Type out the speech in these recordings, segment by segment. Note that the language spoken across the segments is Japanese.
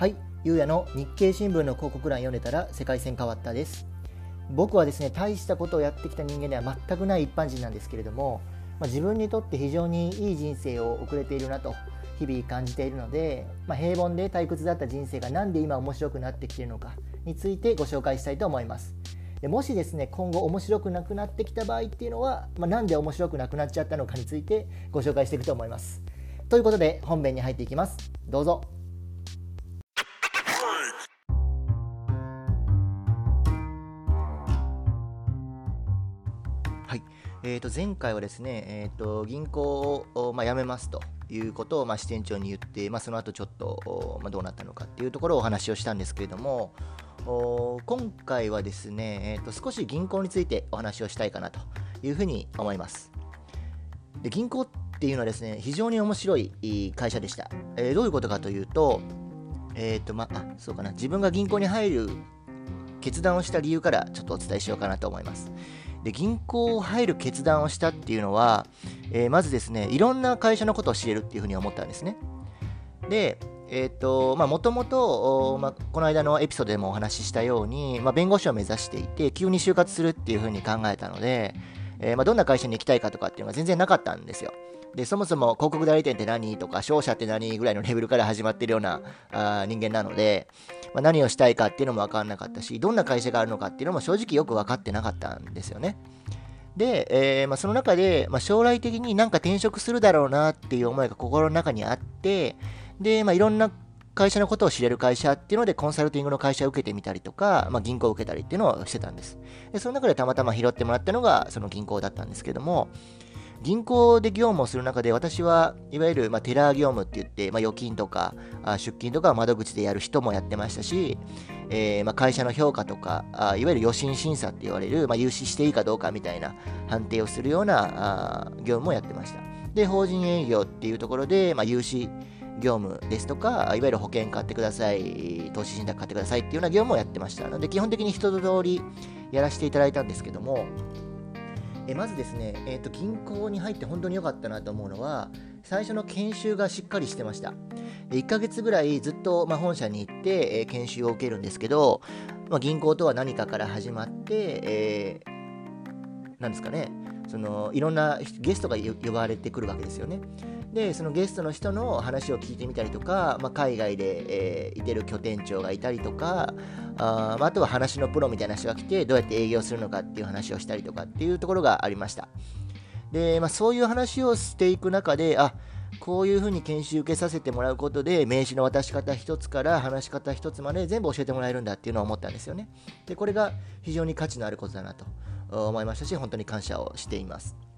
はい、ゆうやの日経新聞の広告欄読んでたら世界線変わったです。僕はですね、大したことをやってきた人間では全くない一般人なんですけれども、まあ、自分にとって非常にいい人生を送れているなと日々感じているので、まあ、平凡で退屈だった人生がなんで今面白くなってきているのかについてご紹介したいと思います。でもしですね今後面白くなくなってきた場合っていうのは、まあ、なんで面白くなくなっちゃったのかについてご紹介していくと思います。ということで本編に入っていきます。どうぞ。えー、と前回はですね、えー、と銀行を、まあ、辞めますということを、まあ、支店長に言って、まあ、その後ちょっと、まあ、どうなったのかっていうところをお話をしたんですけれども今回はですね、えー、と少し銀行についてお話をしたいかなというふうに思います。で銀行っていうのはですね非常に面白い会社でした、えー、どういうことかというと,、えーとまあ、そうかな。自分が銀行に入る決断をした理由からちょっとお伝えしようかなと思います。で銀行を入る決断をしたっていうのは、えー、まずですねいろんな会社のことを知れるっていうふうに思ったんですね。でえーとまあ、もともと、ま、この間のエピソードでもお話ししたように、まあ、弁護士を目指していて急に就活するっていうふうに考えたので、えー、まあ、どんな会社に行きたいかとかっていうのは全然なかったんですよでそもそも広告代理店って何とか商社って何ぐらいのレベルから始まってるようなあ人間なので、まあ、何をしたいかっていうのも分かんなかったしどんな会社があるのかっていうのも正直よく分かってなかったんですよね。で、えー、まあ、その中で、まあ、将来的になんか転職するだろうなっていう思いが心の中にあってで、まあ、いろんな会社のことを知れる会社っていうのでコンサルティングの会社を受けてみたりとか、まあ、銀行を受けたりっていうのをしてたんです。でその中でたまたま拾ってもらったのがその銀行だったんですけども銀行で業務をする中で私はいわゆる、まあ、テラー業務って言って、まあ、預金とかあ出金とか窓口でやる人もやってましたし、えー、まあ、会社の評価とかあいわゆる予診審査って言われる、ま融資していいかどうかみたいな判定をするようなあ業務もやってました。で法人営業っていうところで、ま融資業務ですとか、いわゆる保険買ってください、投資信託買ってくださいっていうような業務をやってました。なので、基本的に一通りやらせていただいたんですけども、えまずですね、えーと、銀行に入って本当に良かったなと思うのは最初の研修がしっかりしてましたで1ヶ月ぐらいずっと、ま、本社に行って、え、研修を受けるんですけど、まあ、銀行とは何かから始まって、えー、ですかねそのいろんなゲストが呼ばれてくるわけですよねでそのゲストの人の話を聞いてみたりとか、まあ、海外で、えー、いてる拠店長がいたりとかあ,、まあ、あとは話のプロみたいな人が来てどうやって営業するのかっていう話をしたりとかっていうところがありました。で、まあ、そういう話をしていく中であこういうふうに研修受けさせてもらうことで名刺の渡し方一つから話し方一つまで全部教えてもらえるんだっていうのを思ったんですよね。でこれが非常に価値のあることだなと思いましたし本当に感謝をしています。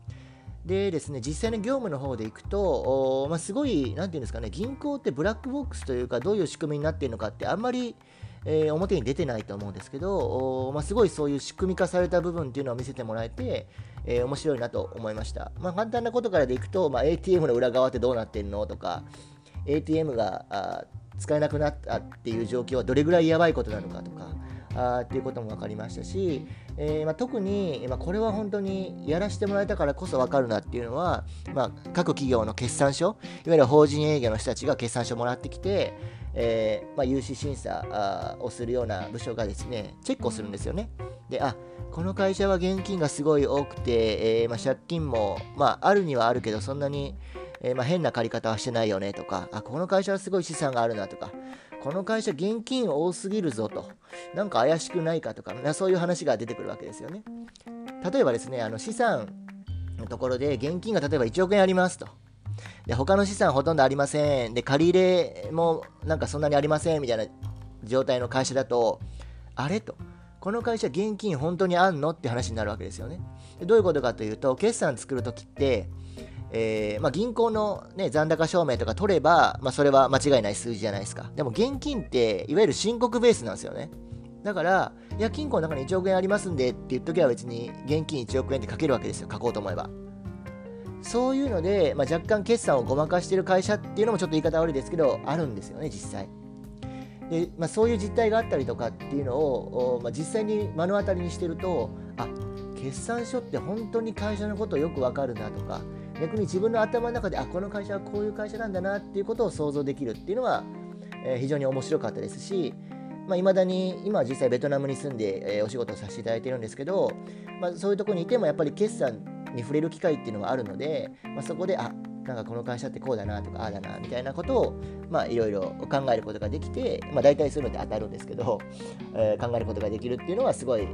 でですね、実際の業務の方でいくと、まあ、すごい、なんていうんですかね、銀行ってブラックボックスというか、どういう仕組みになっているのかって、あんまり、えー、表に出てないと思うんですけど、まあ、すごいそういう仕組み化された部分っていうのを見せてもらえて、えー、面白いなと思いました。まあ、簡単なことからでいくと、まあ、ATM の裏側ってどうなってんのとか、ATM が使えなくなったっていう状況はどれぐらいやばいことなのかとか、あっていうことも分かりましたし、えー、まあ、特に、まあ、これは本当にやらせてもらえたからこそ分かるなっていうのは、まあ、各企業の決算書いわゆる法人営業の人たちが決算書もらってきて、えー、ま融資審査をするような部署がですねチェックをするんですよね。であこの会社は現金がすごい多くて、えー、ま借金も、まあ、あるにはあるけどそんなにえー、ま、変な借り方はしてないよねとか、あ、この会社はすごい資産があるなとか、この会社現金多すぎるぞと、なんか怪しくないかとか、そういう話が出てくるわけですよね。例えばですね、あの資産のところで現金が例えば1億円ありますと。で、他の資産ほとんどありません。で、借り入れもなんかそんなにありませんみたいな状態の会社だと、あれと。この会社現金本当にあんのって話になるわけですよね。どういうことかというと、決算作るときって、えー、まあ、銀行の、ね、残高証明とか取れば、まあ、それは間違いない数字じゃないですか。でも現金って、いわゆる申告ベースなんですよね。だから、いや、金庫の中に1億円ありますんでって言っときは別に現金1億円って書けるわけですよ、書こうと思えば。そういうので、まあ、若干決算をごまかしてる会社っていうのもちょっと言い方悪いですけど、あるんですよね、実際。でまあ、そういう実態があったりとかっていうのを、まあ、実際に目の当たりにしてると、あ決算書って本当に会社のことよくわかるなとか、逆に自分の頭の中であこの会社はこういう会社なんだなっていうことを想像できるっていうのはえー、非常に面白かったですしい、まあ、未だに今実際ベトナムに住んで、えー、お仕事をさせていただいてるんですけど、まあ、そういうとこにいてもやっぱり決算に触れる機会っていうのがあるので、まあ、そこであなんかこの会社ってこうだなとかああだなみたいなことをまあいろいろ考えることができて、まあ、大体そういうのって当たるんですけど、えー、考えることができるっていうのはすごい、え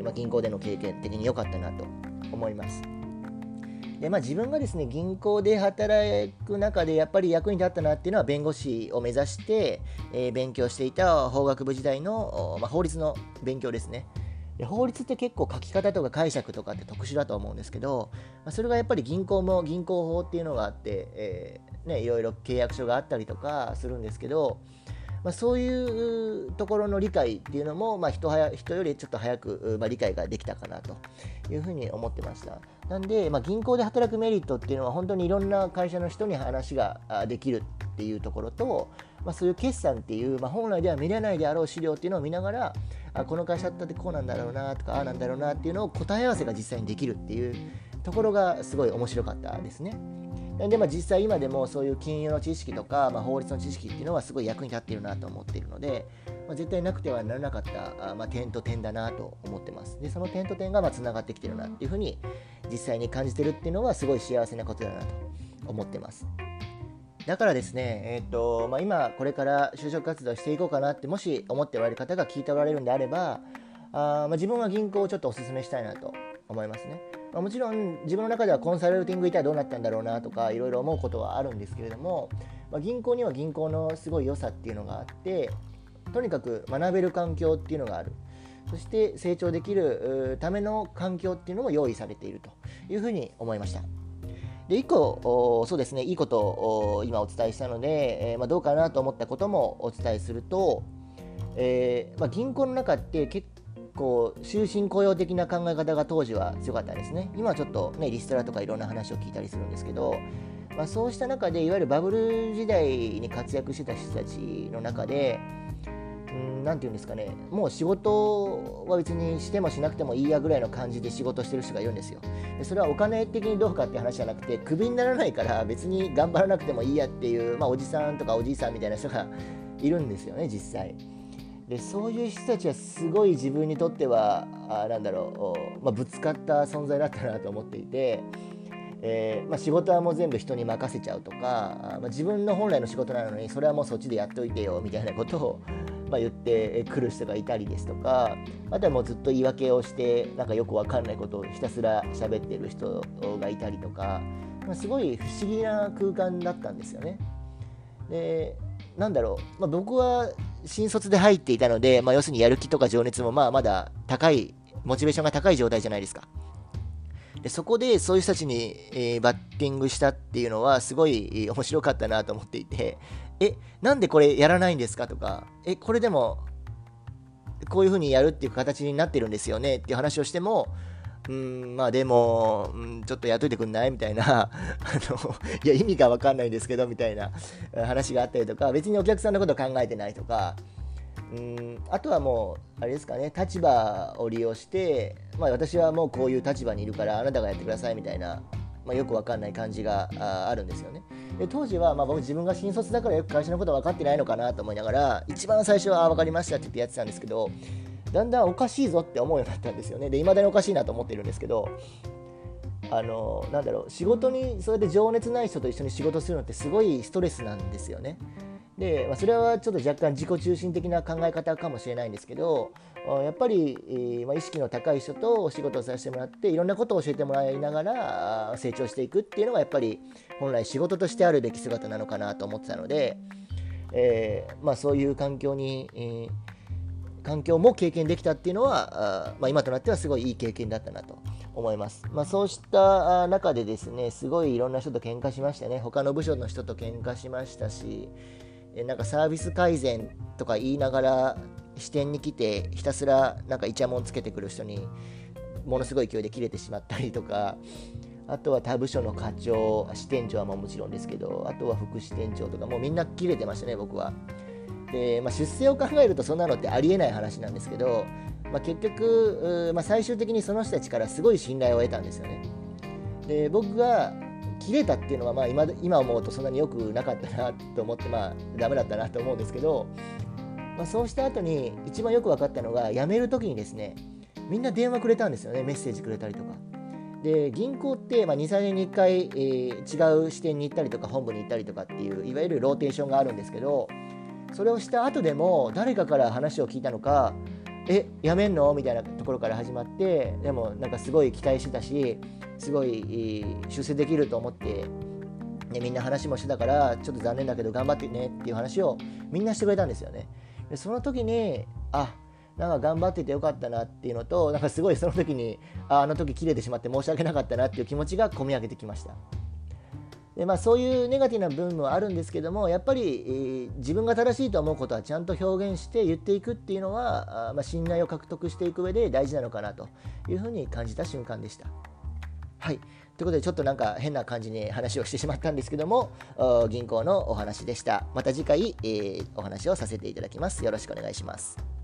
ー、まあ、銀行での経験的に良かったなと思います。でまあ、自分がですね銀行で働く中でやっぱり役に立ったなっていうのは弁護士を目指して、えー、勉強していた法学部時代の、まあ、法律の勉強ですね。で法律って結構書き方とか解釈とかって特殊だと思うんですけど、まあ、それがやっぱり銀行も銀行法っていうのがあって、えー、ね、いろいろ契約書があったりとかするんですけど、まあ、そういうところの理解っていうのも、まあ人、人よりちょっと早く、まあ、理解ができたかなというふうに思ってました。なんで、まあ、銀行で働くメリットっていうのは本当にいろんな会社の人に話ができるっていうところと、まあ、そういう決算っていう、まあ、本来では見れないであろう資料っていうのを見ながらあこの会社だってこうなんだろうなとかああなんだろうなっていうのを答え合わせが実際にできるっていうところがすごい面白かったですね。でまあ、実際今でもそういう金融の知識とか、まあ、法律の知識っていうのはすごい役に立っているなと思っているので、まあ、絶対なくてはならなかった、まあ、点と点だなと思ってます。でその点と点がまあつながってきてるなっていうふうに実際に感じてるっていうのはすごい幸せなことだなと思ってます。だからですね、えーとまあ、今これから就職活動していこうかなってもし思っておられる方が聞いておられるんであればあ、まあ、自分は銀行をちょっとお勧めしたいなと思いますね。まあ、もちろん自分の中ではコンサルティングいたらどうなったんだろうなとかいろいろ思うことはあるんですけれども、まあ、銀行には銀行のすごい良さっていうのがあってとにかく学べる環境っていうのがあるそして成長できるための環境っていうのも用意されているというふうに思いました。で1個そうですねいいことを今お伝えしたので、えー、まあ、どうかなと思ったこともお伝えすると、えー、まあ、銀行の中って結構終身雇用的な考え方が当時は強かったんですね。今はちょっとねリストラとかいろんな話を聞いたりするんですけど、まあ、そうした中でいわゆるバブル時代に活躍してた人たちの中で何て言うんですかね。もう仕事は別にしてもしなくてもいいやぐらいの感じで仕事してる人がいるんですよ。でそれはお金的にどうかって話じゃなくてクビにならないから別に頑張らなくてもいいやっていう、まあ、おじさんとかおじいさんみたいな人がいるんですよね実際。でそういう人たちはすごい自分にとってはあなんだろう、まあ、ぶつかった存在だったなと思っていてえー、まあ、仕事はもう全部人に任せちゃうとか、まあ、自分の本来の仕事なのにそれはもうそっちでやっておいてよみたいなことをまあ、言ってくる人がいたりですとかあとはもうずっと言い訳をしてなんかよくわかんないことをひたすら喋ってる人がいたりとか、まあ、すごい不思議な空間だったんですよね。でなんだろう、まあ、僕は新卒で入っていたので、まあ、要するにやる気とか情熱もまあまだ高いモチベーションが高い状態じゃないですか。でそこでそういう人たちに、えー、バッティングしたっていうのはすごい面白かったなと思っていてえなんでこれやらないんですかとかえこれでもこういうふうにやるっていう形になってるんですよねっていう話をしてもうんまあでも、うん、ちょっとやっといてくんない？みたいな。あのいや意味が分かんないんですけどみたいな。話があったりとか。別にお客さんのこと考えてないとか。うんあとはもうあれですかね。立場を利用して、まあ、私はもうこういう立場にいるからあなたがやってくださいみたいな、まあ、よくわかんない感じがあるんですよね。で当時はまあ僕自分が新卒だからよく会社のこと分かってないのかなと思いながら一番最初はあ分かりましたって言ってやってたんですけどだんだんおかしいぞって思うようになったんですよね。で未だにおかしいなと思ってるんですけどあのなんだろう仕事にそれで情熱ない人と一緒に仕事するのってすごいストレスなんですよね。で、まあ、それはちょっと若干自己中心的な考え方かもしれないんですけどやっぱり、えー、まあ、意識の高い人とお仕事をさせてもらっていろんなことを教えてもらいながら成長していくっていうのがやっぱり本来仕事としてあるべき姿なのかなと思ってたので、えー、まあ、そういう環境に、えー、環境も経験できたっていうのはあ、まあ、今となってはすごいいい経験だったなと思います。まあ、そうした中でですねすごいいろんな人と喧嘩しましたね他の部署の人と喧嘩しましたしなんかサービス改善とか言いながら支店に来てひたすらなんかイチャモンつけてくる人にものすごい勢いで切れてしまったりとかあとは他部署の課長支店長はもちろんですけどあとは副支店長とかもうみんな切れてましたね僕は。で、まあ、出世を考えるとそんなのってありえない話なんですけど、まあ、結局、まあ、最終的にその人たちからすごい信頼を得たんですよね。で僕が切れたっていうのは、まあ今、今思うとそんなによくなかったなと思って、まあ、ダメだったなと思うんですけど、まあ、そうした後に一番よく分かったのが辞める時にですねみんな電話くれたんですよねメッセージくれたりとか。で銀行って、まあ、23年に1回、えー、違う支店に行ったりとか本部に行ったりとかっていういわゆるローテーションがあるんですけどそれをした後でも誰かから話を聞いたのかえやめんの？みたいなところから始まってでもなんかすごい期待してたしすごい出世できると思って、ね、みんな話もしてたからちょっと残念だけど頑張ってねっていう話をみんなしてくれたんですよね。でその時にあなんか頑張っててよかったなっていうのとなんかすごいその時にああの時切れてしまって申し訳なかったなっていう気持ちが込み上げてきました。でまあ、そういうネガティブな部分もあるんですけどもやっぱり、えー、自分が正しいと思うことはちゃんと表現して言っていくっていうのはあ、まあ、信頼を獲得していく上で大事なのかなというふうに感じた瞬間でした。はい。ということで、ちょっとなんか変な感じに話をしてしまったんですけども、銀行のお話でした。また次回、えー、お話をさせていただきます。よろしくお願いします。